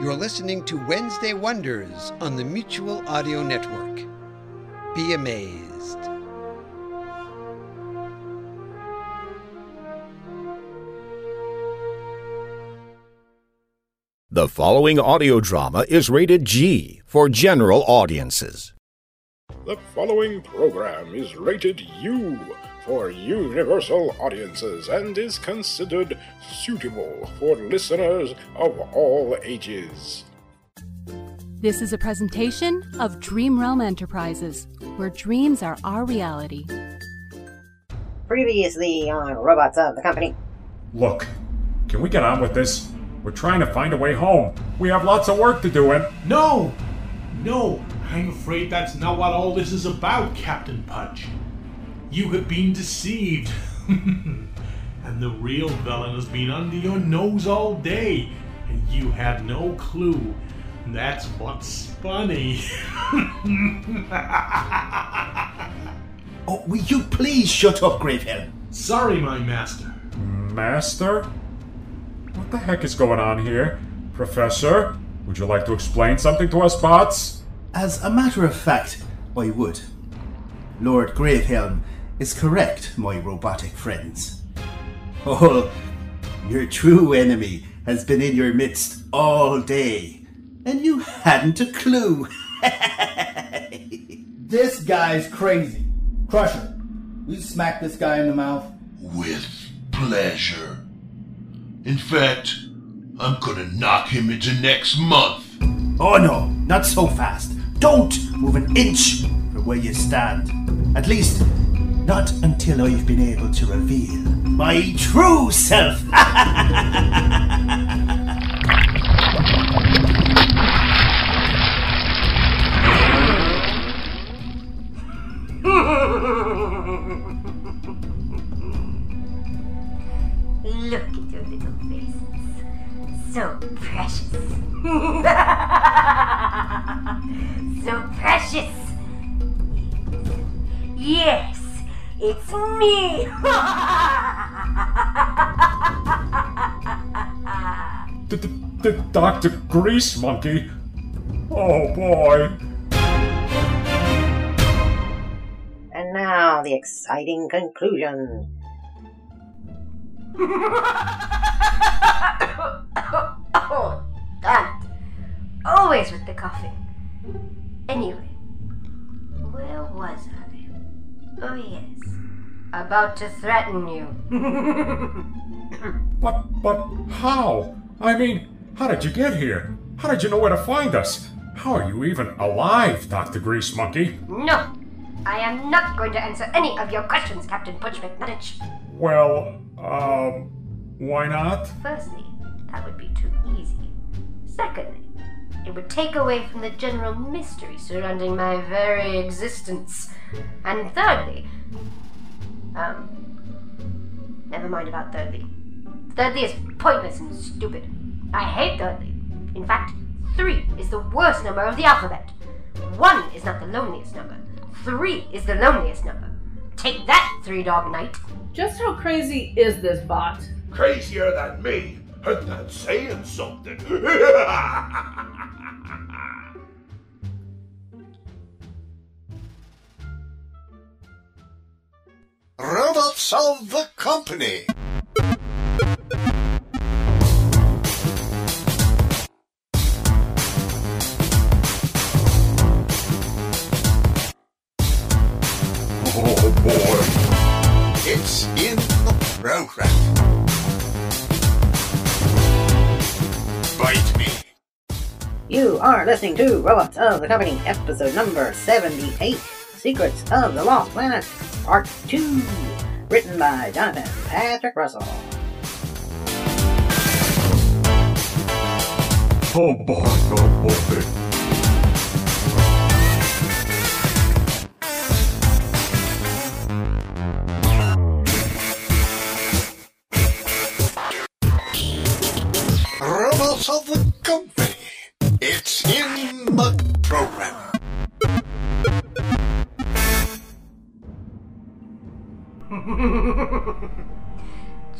You're listening to Wednesday Wonders on the Mutual Audio Network. Be amazed. The following audio drama is rated G for general audiences. The following program is rated U for universal audiences and is considered suitable for listeners of all ages. This is a presentation of Dream Realm Enterprises, where dreams are our reality. Previously on Robotz of the Company. Look, can we get on with this? We're trying to find a way home. We have lots of work to do and. No! No! I'm afraid that's not what all this is about, Captain Putch. You have been deceived. and the real villain has been under your nose all day, and you have no clue. That's what's funny. Oh, will you please shut up, Gravehelm? Sorry, my master. Master? What the heck is going on here? Professor? Would you like to explain something to us, bots? As a matter of fact, I would. Lord Gravehelm is correct, my robotic friends. Oh, your true enemy has been in your midst all day, and you hadn't a clue. This guy's crazy. Crusher, will you smack this guy in the mouth? With pleasure. In fact, I'm gonna knock him into next month. Oh no, not so fast. Don't move an inch from where you stand. At least, not until I've been able to reveal my true self. Look at your little faces. So precious. so precious. Yes, it's me. D- d- d- Dr. Grease Monkey? Oh boy. And now the exciting conclusion. oh, damn it. Always with the coughing. Anyway, where was I? Oh, yes. About to threaten you. But, but how? I mean, how did you get here? How did you know where to find us? How are you even alive, Dr. Grease Monkey? no, I am not going to answer any of your questions, Captain Putch McNuttich. Well, um, why not? Firstly, that would be too easy. Secondly, it would take away from the general mystery surrounding my very existence. And thirdly, um, never mind about thirdly. Thirdly is pointless and stupid. I hate thirdly. In fact, three is the worst number of the alphabet. One is not the loneliest number. Three is the loneliest number. Take that, Three Dog Night. Just how crazy is this bot? Crazier than me, and that's saying something. Robotz of the Company. oh boy. It's in the program. Bite me. You are listening to Robotz of the Company, episode number 78 Secrets of the Lost Planet, Part 2. Written by Jonathan Patrick Russell. Oh boy, oh boy.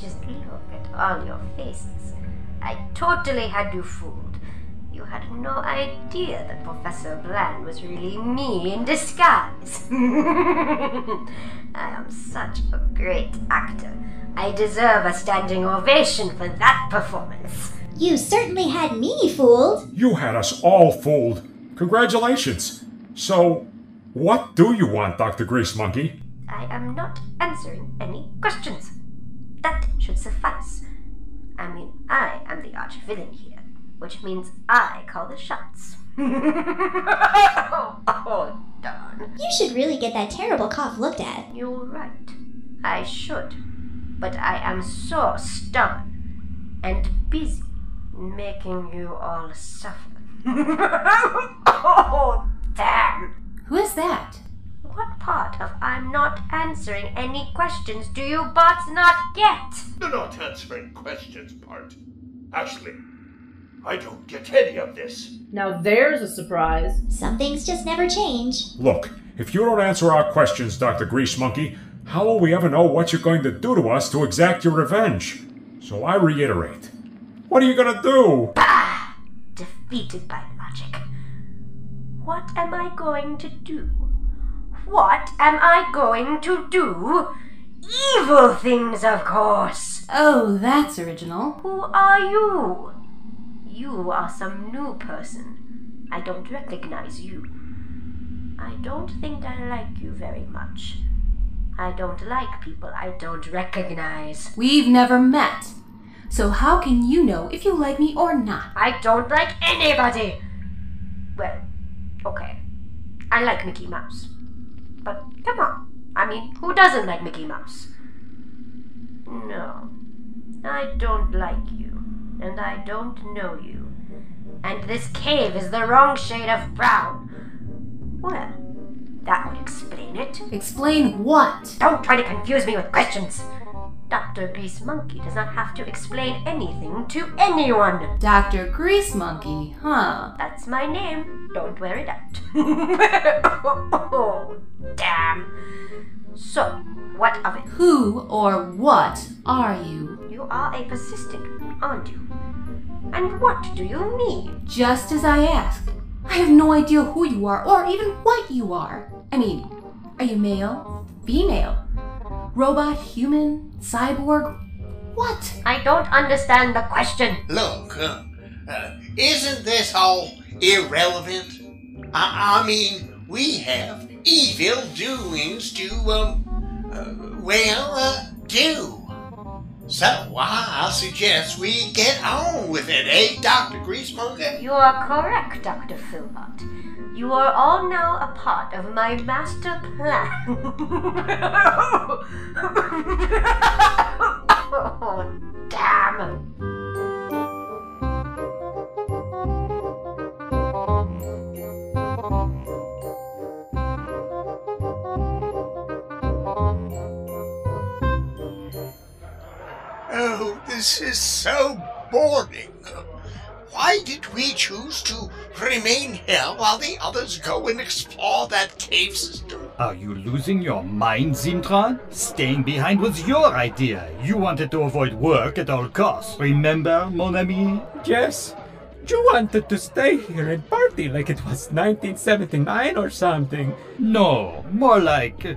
Just look at all your faces. I totally had you fooled. You had no idea that Professor Bland was really me in disguise. I am such a great actor. I deserve a standing ovation for that performance. You certainly had me fooled. You had us all fooled. Congratulations. So, what do you want, Dr. Grease Monkey? I am not answering any questions. That should suffice. I mean, I am the arch villain here, which means I call the shots. oh, oh, darn. You should really get that terrible cough looked at. You're right. I should. But I am so stubborn and busy making you all suffer. oh, damn! Who is that? What part of I'm not answering any questions do you bots not get? The not answering questions part. Ashley, I don't get any of this. Now there's a surprise. Some things just never change. Look, if you don't answer our questions, Dr. Grease Monkey, how will we ever know what you're going to do to us to exact your revenge? So I reiterate. What are you gonna do? Bah! Defeated by logic. What am I going to do? What am I going to do? Evil things, of course. Oh, that's original. Who are you? You are some new person. I don't recognize you. I don't think I like you very much. I don't like people I don't recognize. We've never met. So how can you know if you like me or not? I don't like anybody! Well, okay. I like Mickey Mouse. But come on. I mean, who doesn't like Mickey Mouse? No. I don't like you. And I don't know you. And this cave is the wrong shade of brown. Well, that would explain it. Explain what? Don't try to confuse me with questions. Dr. Grease Monkey does not have to explain anything to anyone. Dr. Grease Monkey, huh? That's my name. Don't wear it out. oh, damn. So, what of it? Who or what are you? You are a persistent, one, aren't you? And what do you mean? Just as I asked. I have no idea who you are or even what you are. I mean, are you male? Female? Robot? Human? Cyborg? What? I don't understand the question. Look, uh, uh, isn't this all irrelevant? I, I mean, we have evil doings to, um, uh, well, uh, do. So I suggest we get on with it, eh, Dr. Grease Monkey? You are correct, Dr. Philbot. You are all now a part of my master plan. oh, damn. Oh, this is so boring. Why did we choose to remain here while the others go and explore that cave system? Are you losing your mind, Zimtron? Staying behind was your idea. You wanted to avoid work at all costs. Remember, mon ami? Yes. You wanted to stay here and party like it was 1979 or something. No, more like uh,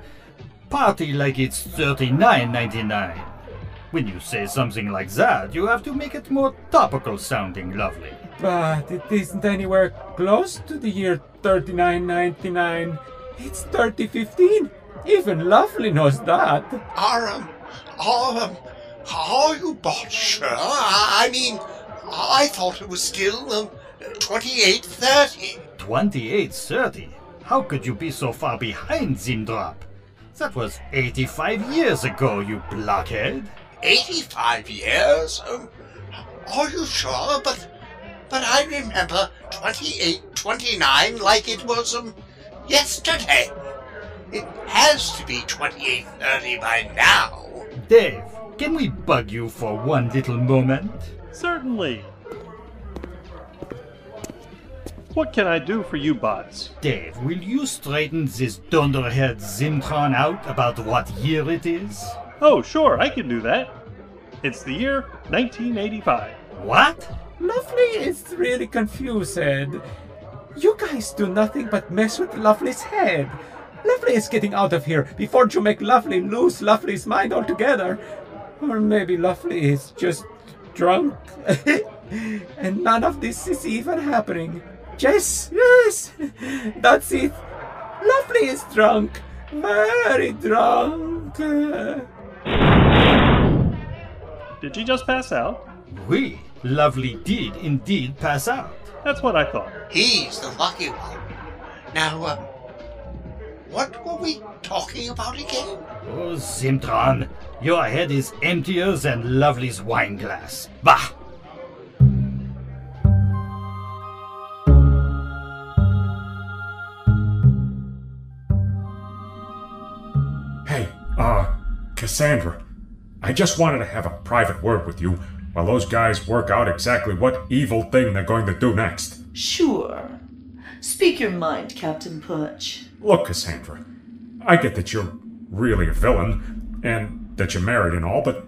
party like it's 39.99. When you say something like that, you have to make it more topical sounding lovely. But it isn't anywhere close to the year 3999. It's 3015. Even Lovely knows that. Are, um, are, are you both sure? I, I mean, I thought it was still, um, 2830. 28.30? How could you be so far behind, Zimtron? That was 85 years ago, you blockhead. 85 years? Um, are you sure? But but I remember 28, 29 like it was, um, yesterday. It has to be 2830 by now. Dave, can we bug you for one little moment? Certainly. What can I do for you, bots? Dave, will you straighten this dunderhead Zimtron out about what year it is? Oh, sure, I can do that. It's the year 1985. What? Lovely is really confused. You guys do nothing but mess with Lovely's head. Lovely is getting out of here before you make Lovely lose Lovely's mind altogether. Or maybe Lovely is just drunk. and none of this is even happening. Yes, yes, that's it. Lovely is drunk. Very drunk. Did she just pass out? We, Lovely, did indeed pass out. That's what I thought. He's the lucky one. Now, uh, what were we talking about again? Oh, Zimtron, your head is emptier than Lovely's wine glass. Bah! Cassandra, I just wanted to have a private word with you while those guys work out exactly what evil thing they're going to do next. Sure. Speak your mind, Captain Putch. Look, Cassandra, I get that you're really a villain and that you're married and all, but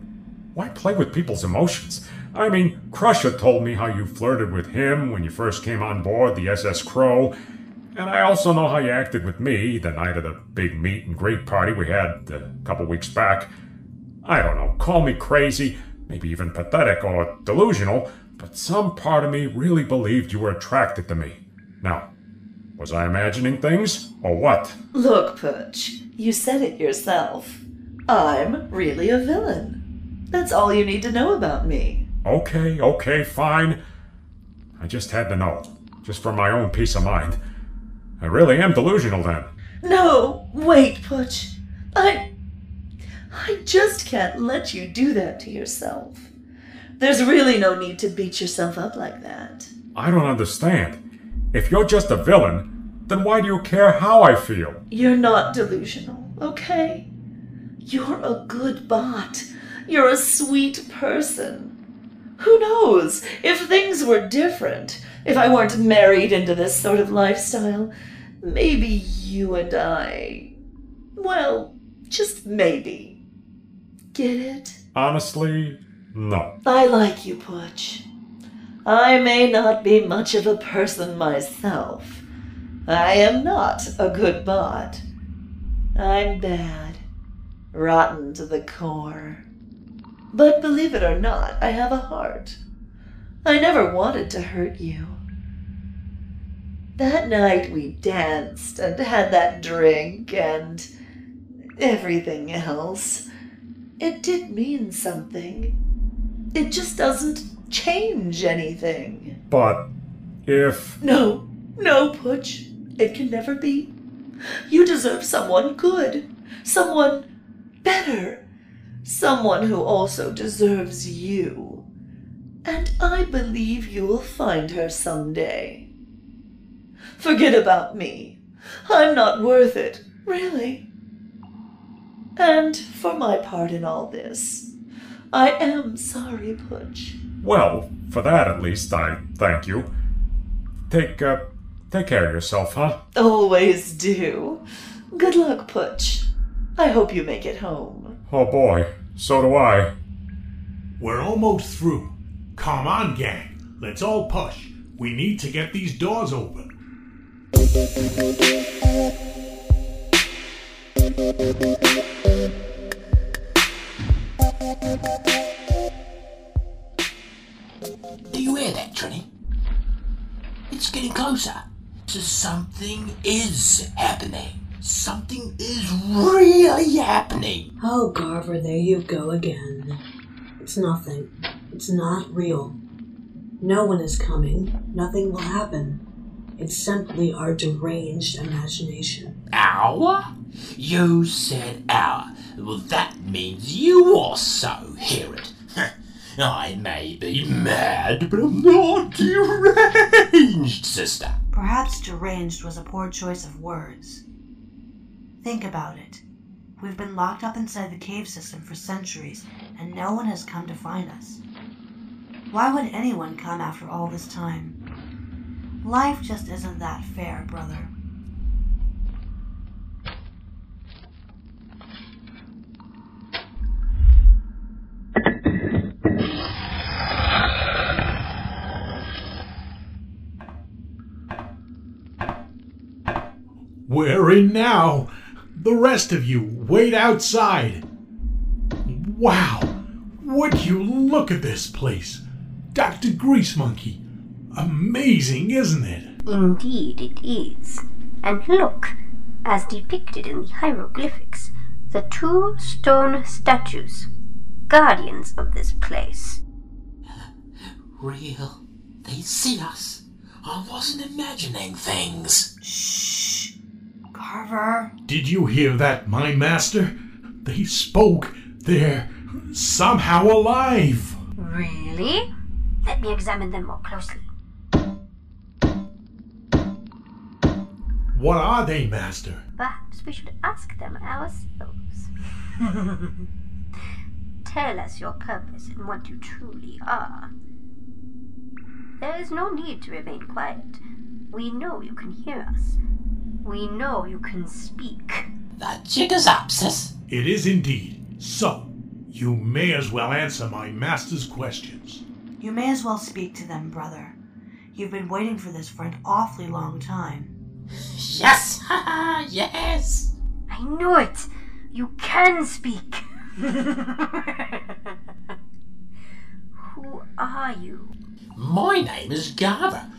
why play with people's emotions? I mean, Crusher told me how you flirted with him when you first came on board the SS Crow, and I also know how you acted with me the night of the big meet and greet party we had a couple weeks back. I don't know, call me crazy, maybe even pathetic or delusional, but some part of me really believed you were attracted to me. Now, was I imagining things, or what? Look, Putch, you said it yourself. I'm really a villain. That's all you need to know about me. Okay, okay, fine. I just had to know, just for my own peace of mind. I really am delusional then. No, wait, Putch. I. I just can't let you do that to yourself. There's really no need to beat yourself up like that. I don't understand. If you're just a villain, then why do you care how I feel? You're not delusional, okay? You're a good bot. You're a sweet person. Who knows? If things were different, if I weren't married into this sort of lifestyle, maybe you and I. Well, just maybe. Get it? Honestly, no. I like you, Putch. I may not be much of a person myself. I am not a good bot. I'm bad, rotten to the core. But believe it or not, I have a heart. I never wanted to hurt you. That night we danced and had that drink and everything else. It did mean something. It just doesn't change anything. But if. No, no, Putch. It can never be. You deserve someone good, someone better, someone who also deserves you. And I believe you'll find her someday. Forget about me. I'm not worth it, really. And for my part in all this, I am sorry, Putch. Well, for that at least, I thank you. Take, uh, take care of yourself, huh? Always do. Good luck, Putch. I hope you make it home. Oh boy, so do I. We're almost through. Come on, gang. Let's all push. We need to get these doors open. Do you hear that, Trini? It's getting closer. So something is happening. Something is really happening. Oh, Garver, there you go again. It's nothing. It's not real. No one is coming. Nothing will happen. It's simply our deranged imagination. Our? You said our. Well, that means you also hear it. I may be mad, but I'm not deranged, sister. Perhaps deranged was a poor choice of words. Think about it. We've been locked up inside the cave system for centuries, and no one has come to find us. Why would anyone come after all this time? Life just isn't that fair, brother. We're in now. The rest of you, wait outside. Wow, would you look at this place? Dr. Grease Monkey. Amazing, isn't it? Indeed, it is. And look, as depicted in the hieroglyphics, the two stone statues, guardians of this place. Real. They see us. I wasn't imagining things. Shh. Garver. Did you hear that, my master? They spoke. They're somehow alive. Really? Let me examine them more closely. What are they, master? Perhaps we should ask them ourselves. Tell us your purpose and what you truly are. There is no need to remain quiet. We know you can hear us. We know you can speak. The jig is up. It is indeed. So, you may as well answer my master's questions. You may as well speak to them, brother. You've been waiting for this for an awfully long time. Yes! yes! I knew it! You can speak! Who are you? My name is Garver.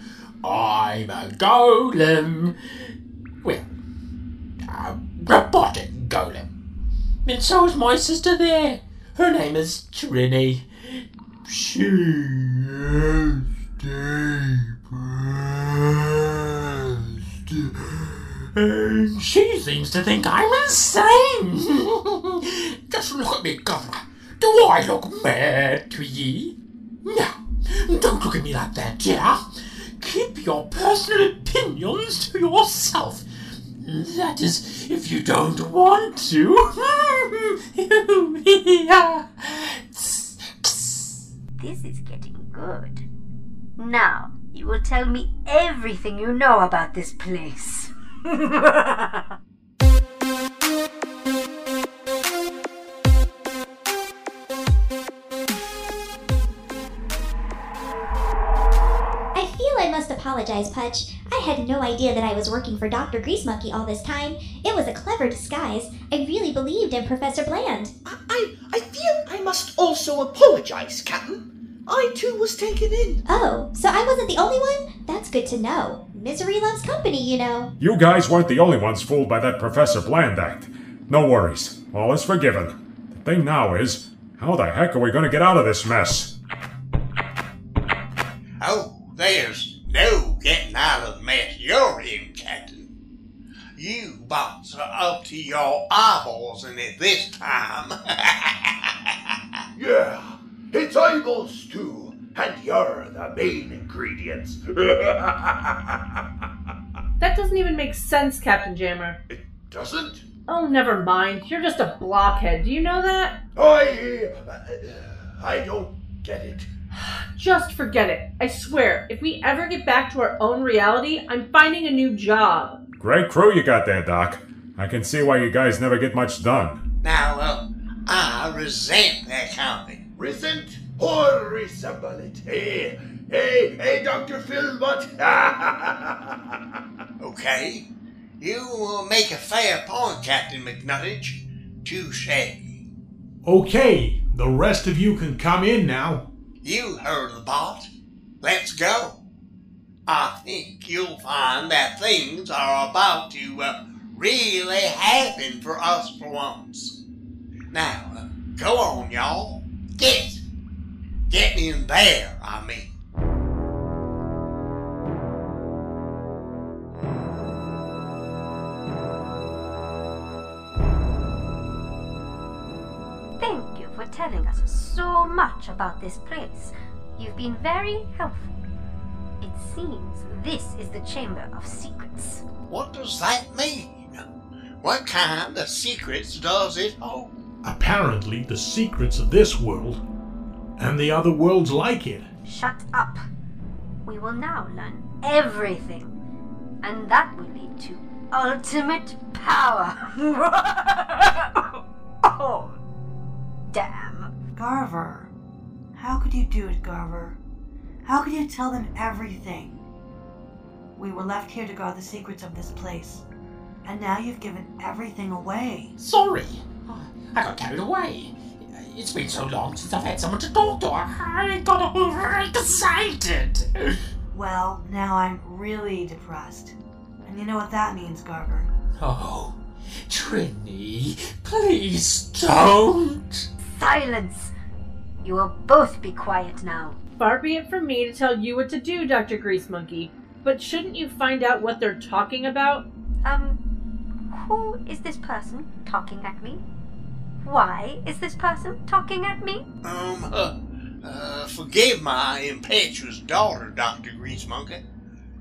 I'm a golem. Well, a robotic golem. And so is my sister there. Her name is Trini. She is depressed. And she seems to think I'm insane. Just look at me, governor. Do I look mad to ye? No, don't look at me like that, dear. Keep your personal opinions to yourself. That is, if you don't want to. This is getting good. Now, you will tell me everything you know about this place. I feel I must apologize, Putch. I had no idea that I was working for Dr. Grease Monkey all this time. It was a clever disguise. I really believed in Professor Bland. I, I feel I must also apologize, Captain. I too was taken in. Oh, so I wasn't the only one? That's good to know. Misery loves company, you know. You guys weren't the only ones fooled by that Professor Bland act. No worries. All is forgiven. The thing now is, how the heck are we going to get out of this mess? Oh, there's no getting out of the mess you're in, Captain. You bots are up to your eyeballs in it this time. Yeah, it's eyeballs too, and you're the main ingredients. That doesn't even make sense, Captain Jammer. It doesn't? Oh, never mind. You're just a blockhead. Do you know that? I. Uh, I don't get it. Just forget it. I swear, if we ever get back to our own reality, I'm finding a new job. Great crew you got there, Doc. I can see why you guys never get much done. now, uh, I resent that comment. Resent or resemble it? Hey, hey, hey, Dr. Philbot. Okay? You make a fair point, Captain McNuttage. Touche. Okay, the rest of you can come in now. You heard the bot. Let's go. I think you'll find that things are about to uh, really happen for us for once. Now, uh, go on, y'all. Get. Get in there, I mean. So much much about this place. You've been very helpful. It seems this is the Chamber of Secrets. What does that mean? What kind of secrets does it hold? Apparently, the secrets of this world and the other worlds like it. Shut up. We will now learn everything, and that will lead to ultimate power. oh, damn. Garver. How could you do it, Garver? How could you tell them everything? We were left here to guard the secrets of this place. And now you've given everything away. Sorry. Oh. I got carried away. It's been so long since I've had someone to talk to. I got all excited. Well, now I'm really depressed. And you know what that means, Garver. Oh, Trini, please don't. Silence. You will both be quiet now. Far be it from me to tell you what to do, Dr. Grease Monkey. But shouldn't you find out what they're talking about? Um, who is this person talking at me? Why is this person talking at me? Um, uh, uh, forgive my impetuous daughter, Dr. Grease Monkey.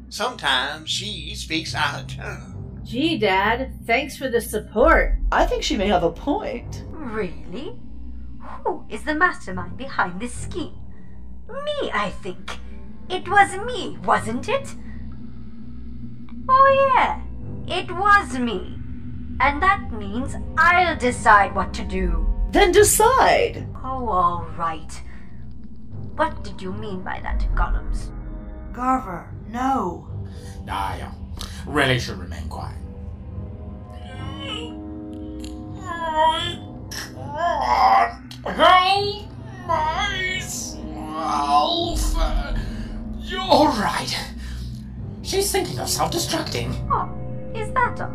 Sometimes she speaks out of turn. Gee, Dad, thanks for the support. I think she may have a point. Really? Who is the mastermind behind this scheme? Me, I think. It was me, wasn't it? Oh, yeah, it was me. And that means I'll decide what to do. Then decide. Oh, all right. What did you mean by that, Golems? Garver, no. I uh, really should remain quiet. Help myself. You're right. She's thinking of self-destructing. Oh, is that all?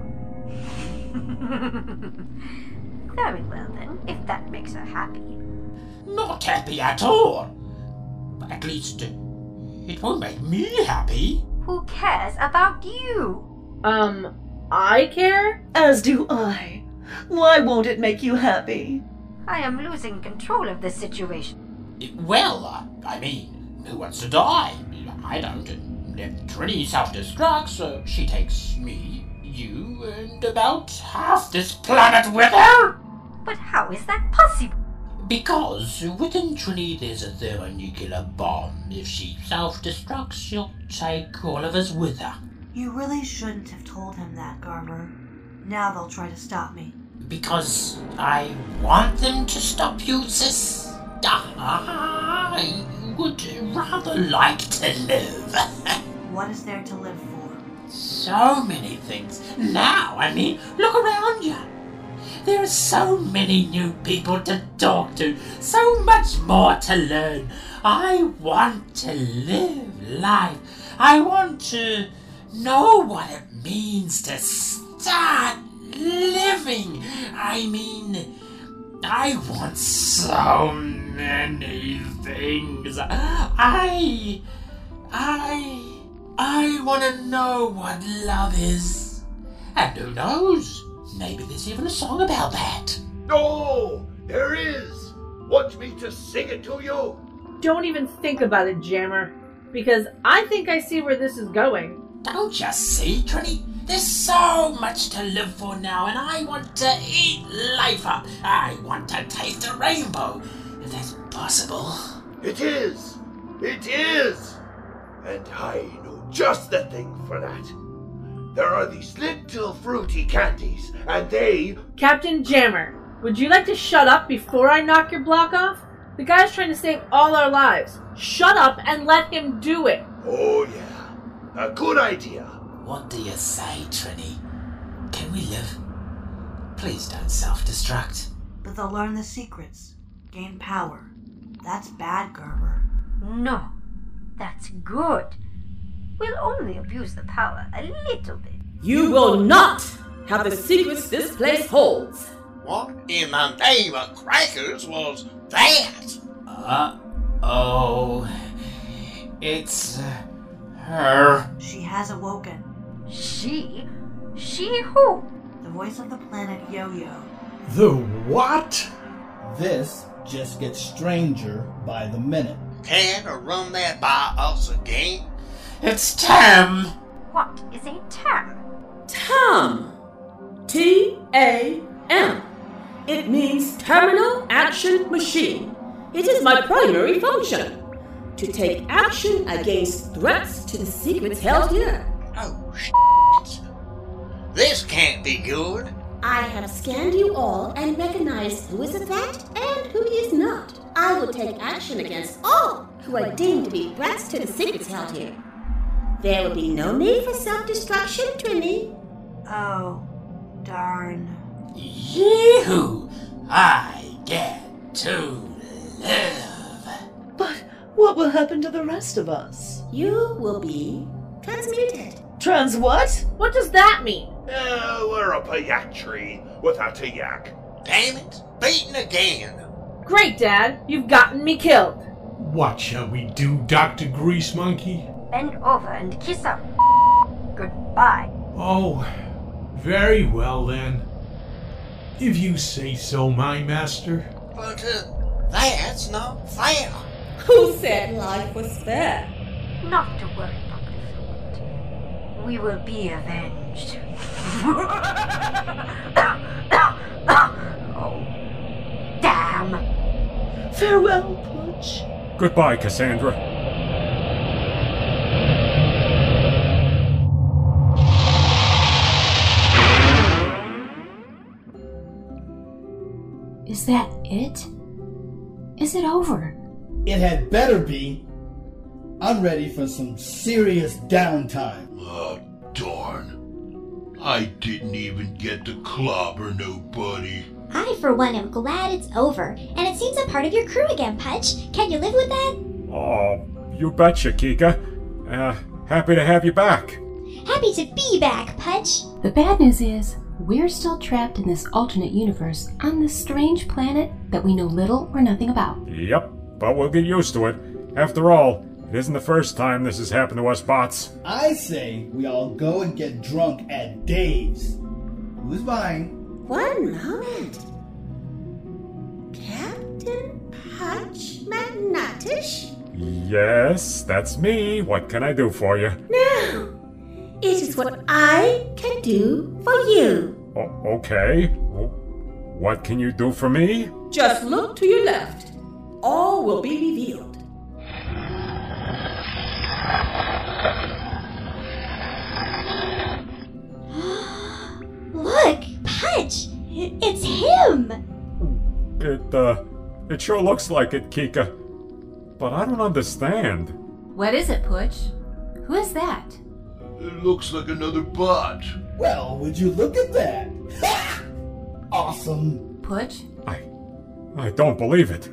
Very well then, if that makes her happy. Not happy at all. But at least it won't make me happy. Who cares about you? Um, I care? As do I. Why won't it make you happy? I am losing control of the situation. Well, uh, I mean, who wants to die? I don't. If Trini self-destructs, so she takes me, you, and about half this planet with her. But how is that possible? Because within Trini there's a thermonuclear bomb. If she self-destructs, she'll take all of us with her. You really shouldn't have told him that, Garver. Now they'll try to stop me. Because I want them to stop you, sis. Ah, I would rather like to live. what is there to live for? So many things. Now, I mean, look around you. There are so many new people to talk to, so much more to learn. I want to live life. I want to know what it means to start living. I mean, I want so many things. I. I. I want to know what love is. And who knows? Maybe there's even a song about that. Oh, there is. Want me to sing it to you? Don't even think about it, Jammer. Because I think I see where this is going. Don't you see, Trini? There's so much to live for now, and I want to eat life up. I want to taste a rainbow, if that's possible. It is. It is. And I know just the thing for that. There are these little fruity candies, and they. Captain Jammer, would you like to shut up before I knock your block off? The guy's trying to save all our lives. Shut up and let him do it. Oh, yeah. A good idea. What do you say, Trini? Can we live? Please don't self destruct. But they'll learn the secrets, gain power. That's bad, Garver. No, that's good. We'll only abuse the power a little bit. You will not have the secrets this place holds. What in the name of crackers was that? Uh oh. It's uh, her. She has awoken. She? She who? The voice of the planet Yo Yo. The what? This just gets stranger by the minute. Care to run that by us again? It's Tam. What is a Tam? TAM. T A M. It means Terminal Action Machine. It is my primary function to take action against threats to the secrets held here. Oh, shit. This can't be good. I have scanned you all and recognized who is a threat and who is not. I will take action against all who are deemed to be threats to the secrets held here. There will be no need for self-destruction, Trini. Oh, darn. You, I get to live. But what will happen to the rest of us? You will be transmuted. Trans what? What does that mean? Oh, we're up a yak tree without a yak. Damn it, beaten again. Great, Dad. You've gotten me killed. What shall we do, Dr. Grease Monkey? Bend over and kiss her. Goodbye. Oh, very well then. If you say so, my master. But, uh, that's not fair. Who said life was fair? Not to worry, Dr. Phillips. We will be avenged. oh, damn. Farewell, Putch. Goodbye, Cassandra. Is that it? Is it over? It had better be. I'm ready for some serious downtime. Oh, darn. I didn't even get to clobber nobody. I, for one, am glad it's over, and it seems a part of your crew again, Putch. Can you live with that? Oh, you betcha, Kika. Uh, happy to have you back. Happy to be back, Putch. The bad news is, we're still trapped in this alternate universe on this strange planet that we know little or nothing about. Yep, but we'll get used to it. After all, it isn't the first time this has happened to us bots. I say we all go and get drunk at Dave's. Who's buying? One moment. Captain Putch McNuttish? Yes, that's me. What can I do for you? Now, it is what I can do for you. O- okay. What can you do for me? Just look to your left. All will be revealed. Look, Putch! It's him! It, uh, it sure looks like it, Kika. But I don't understand. What is it, Putch? Who is that? It looks like another bot. Well, would you look at that? awesome. Putch? I I don't believe it.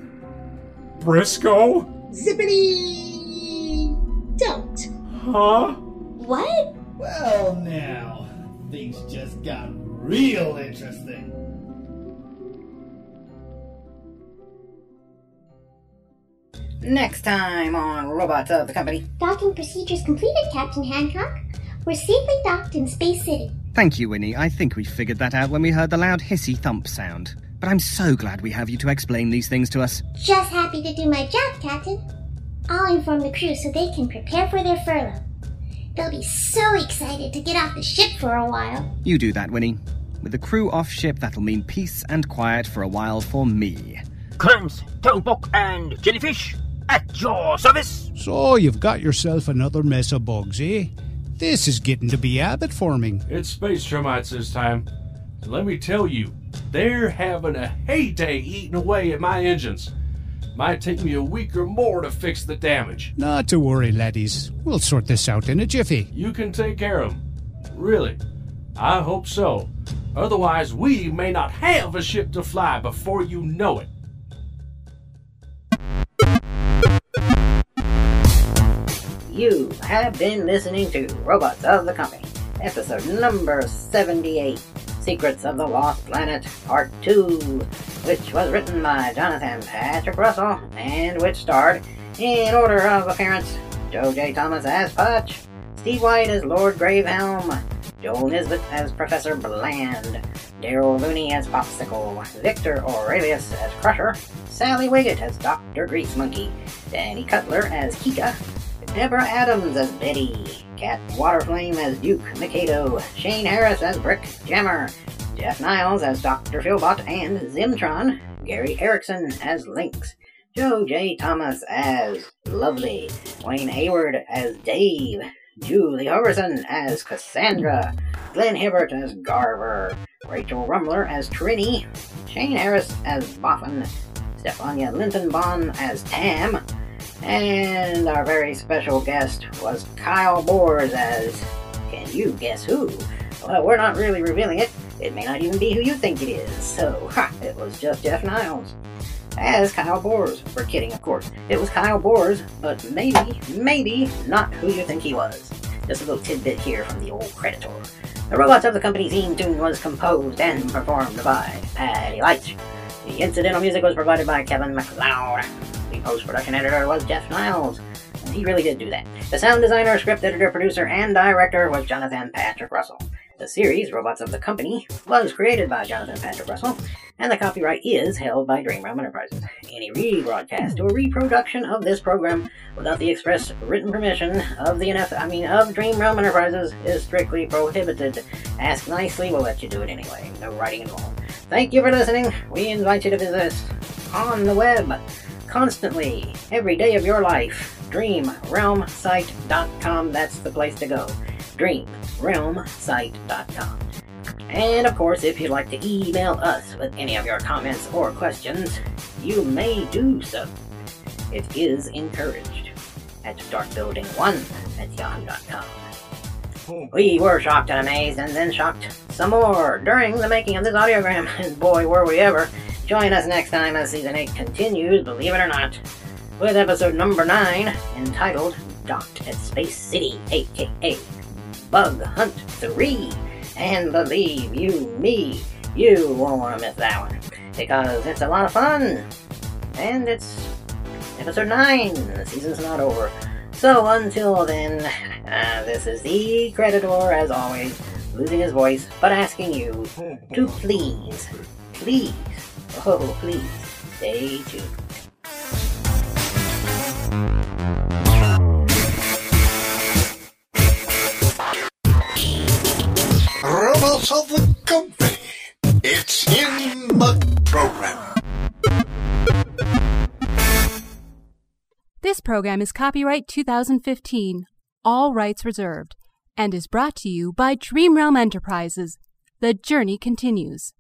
Briscoe? Zippity! Don't. Huh? What? Well, now, things just got real interesting. Next time on Robotz of the Company. Docking procedures completed, Captain Hancock. We're safely docked in Space City. Thank you, Winnie. I think we figured that out when we heard the loud hissy thump sound. But I'm so glad we have you to explain these things to us. Just happy to do my job, Captain. I'll inform the crew so they can prepare for their furlough. They'll be so excited to get off the ship for a while. You do that, Winnie. With the crew off ship, that'll mean peace and quiet for a while for me. Clams, towboat, and jellyfish at your service. So you've got yourself another mess of bugs, eh? This is getting to be habit forming. It's space termites this time. And let me tell you, they're having a heyday eating away at my engines. Might take me a week or more to fix the damage. Not to worry, laddies. We'll sort this out in a jiffy. You can take care of them. Really. I hope so. Otherwise, we may not have a ship to fly before you know it. You have been listening to Robotz of the Company, episode number 78, Secrets of the Lost Planet, Part 2, which was written by Jonathan Patrick Russell and which starred, in order of appearance, Joe J. Thomas as Putch, Steve White as Lord Gravehelm, Joel Nisbet as Professor Bland, Daryl Looney as Popsicle, Victor Aurelius as Crusher, Sally Wiggett as Dr. Grease Monkey, Danny Cutler as Kika, Deborah Adams as Betty, Cat Waterflame as Duke Mikado, Shane Harris as Brick Jammer, Jeff Niles as Dr. Philbot and Zimtron, Gary Erickson as Lynx, Joe J. Thomas as Lovely, Wayne Hayward as Dave, Julie Hoverson as Cassandra, Glenn Hibbert as Garver, Rachel Rumler as Trini, Shane Harris as Boffin, Stefania Lintonbaum as Tam, and our very special guest was Kyle Boers as. Can you guess who? Well, we're not really revealing it. It may not even be who you think it is. So, ha, it was just Jeff Niles. As Kyle Boers. We're kidding, of course. It was Kyle Boers, but maybe, maybe not who you think he was. Just a little tidbit here from the old Creditor. The Robotz of the Company theme tune was composed and performed by Patty Leitch. The incidental music was provided by Kevin MacLeod. Post-production editor was Jeff Niles. And he really did do that. The sound designer, script editor, producer, and director was Jonathan Patrick Russell. The series, Robotz of the Company, was created by Jonathan Patrick Russell, and the copyright is held by Dream Realm Enterprises. Any rebroadcast or reproduction of this program without the express written permission of the NF, I mean of Dream Realm Enterprises is strictly prohibited. Ask nicely, we'll let you do it anyway. No writing involved. Thank you for listening. We invite you to visit us on the web constantly, every day of your life. DreamRealmSite.com, that's the place to go. DreamRealmSite.com. And of course, if you'd like to email us with any of your comments or questions, you may do so. It is encouraged at darkbuilding1 at yahoo.com. We were shocked and amazed, and then shocked some more during the making of this audiogram, and boy, were we ever. Join us next time as Season 8 continues, believe it or not, with episode number 9, entitled Docked at Space City, aka Bug Hunt 3. And believe you me, you won't want to miss that one, because it's a lot of fun. And it's episode 9, the season's not over. So until then, uh, this is the Creditor, as always, losing his voice, but asking you to please, please, oh please, stay tuned. Robotz of the Company. It's in the program. This program is copyright 2015, all rights reserved, and is brought to you by Dream Realm Enterprises. The journey continues.